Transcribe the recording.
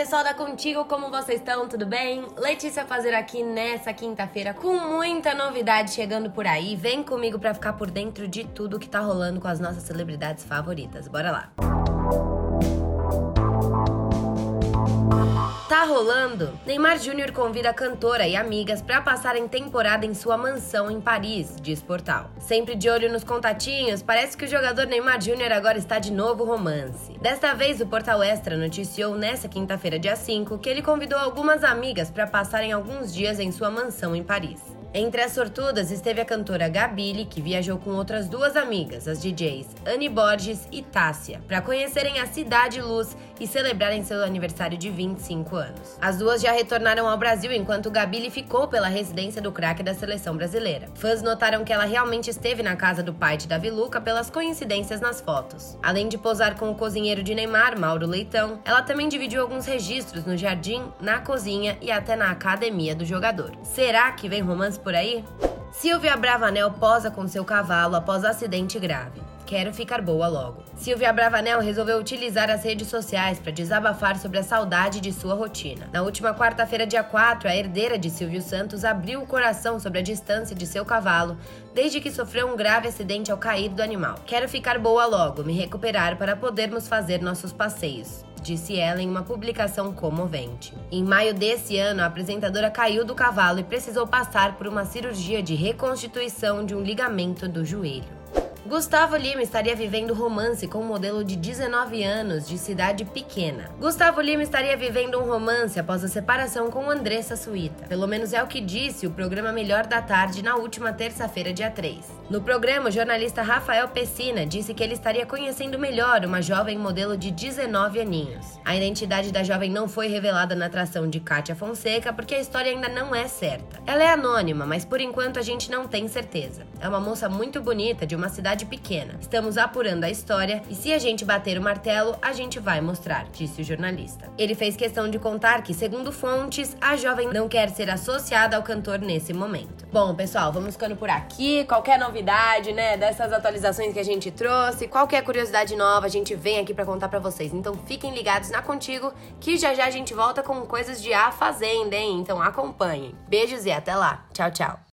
pessoal da Contigo, como vocês estão? Tudo bem? Letícia fazer aqui nessa quinta-feira com muita novidade chegando por aí. Vem comigo para ficar por dentro de tudo que tá rolando com as nossas celebridades favoritas. Bora lá. Tá rolando? Neymar Júnior convida a cantora e amigas para passarem temporada em sua mansão em Paris, diz Portal. Sempre de olho nos contatinhos, parece que o jogador Neymar Júnior agora está de novo romance. Desta vez, o Portal Extra noticiou nesta quinta-feira, dia 5, que ele convidou algumas amigas para passarem alguns dias em sua mansão em Paris. Entre as sortudas esteve a cantora Gabile, que viajou com outras duas amigas, as DJs Anne Borges e Tássia, para conhecerem a Cidade Luz e celebrarem seu aniversário de 25 anos. As duas já retornaram ao Brasil enquanto Gabile ficou pela residência do craque da seleção brasileira. Fãs notaram que ela realmente esteve na casa do pai de Davi Luca pelas coincidências nas fotos. Além de posar com o cozinheiro de Neymar, Mauro Leitão, ela também dividiu alguns registros no jardim, na cozinha e até na academia do jogador. Será que vem romance por aí? Silvia Bravanel posa com seu cavalo após acidente grave. Quero ficar boa logo. Silvia Bravanel resolveu utilizar as redes sociais para desabafar sobre a saudade de sua rotina. Na última quarta-feira, dia 4, a herdeira de Silvio Santos abriu o coração sobre a distância de seu cavalo desde que sofreu um grave acidente ao cair do animal. Quero ficar boa logo, me recuperar para podermos fazer nossos passeios disse ela em uma publicação comovente. Em maio desse ano, a apresentadora caiu do cavalo e precisou passar por uma cirurgia de reconstituição de um ligamento do joelho. Gustavo Lima estaria vivendo romance com um modelo de 19 anos de cidade pequena. Gustavo Lima estaria vivendo um romance após a separação com Andressa Suíta. Pelo menos é o que disse o programa Melhor da Tarde na última terça-feira, dia 3. No programa, o jornalista Rafael Pessina disse que ele estaria conhecendo melhor uma jovem modelo de 19 aninhos. A identidade da jovem não foi revelada na atração de Kátia Fonseca porque a história ainda não é certa. Ela é anônima, mas por enquanto a gente não tem certeza. É uma moça muito bonita de uma cidade cidade pequena. Estamos apurando a história e se a gente bater o martelo, a gente vai mostrar, disse o jornalista. Ele fez questão de contar que, segundo fontes, a jovem não quer ser associada ao cantor nesse momento. Bom, pessoal, vamos ficando por aqui. Qualquer novidade, né, dessas atualizações que a gente trouxe, qualquer curiosidade nova, a gente vem aqui para contar para vocês. Então fiquem ligados na Contigo, que já já a gente volta com coisas de A Fazenda, hein? Então acompanhem. Beijos e até lá. Tchau, tchau.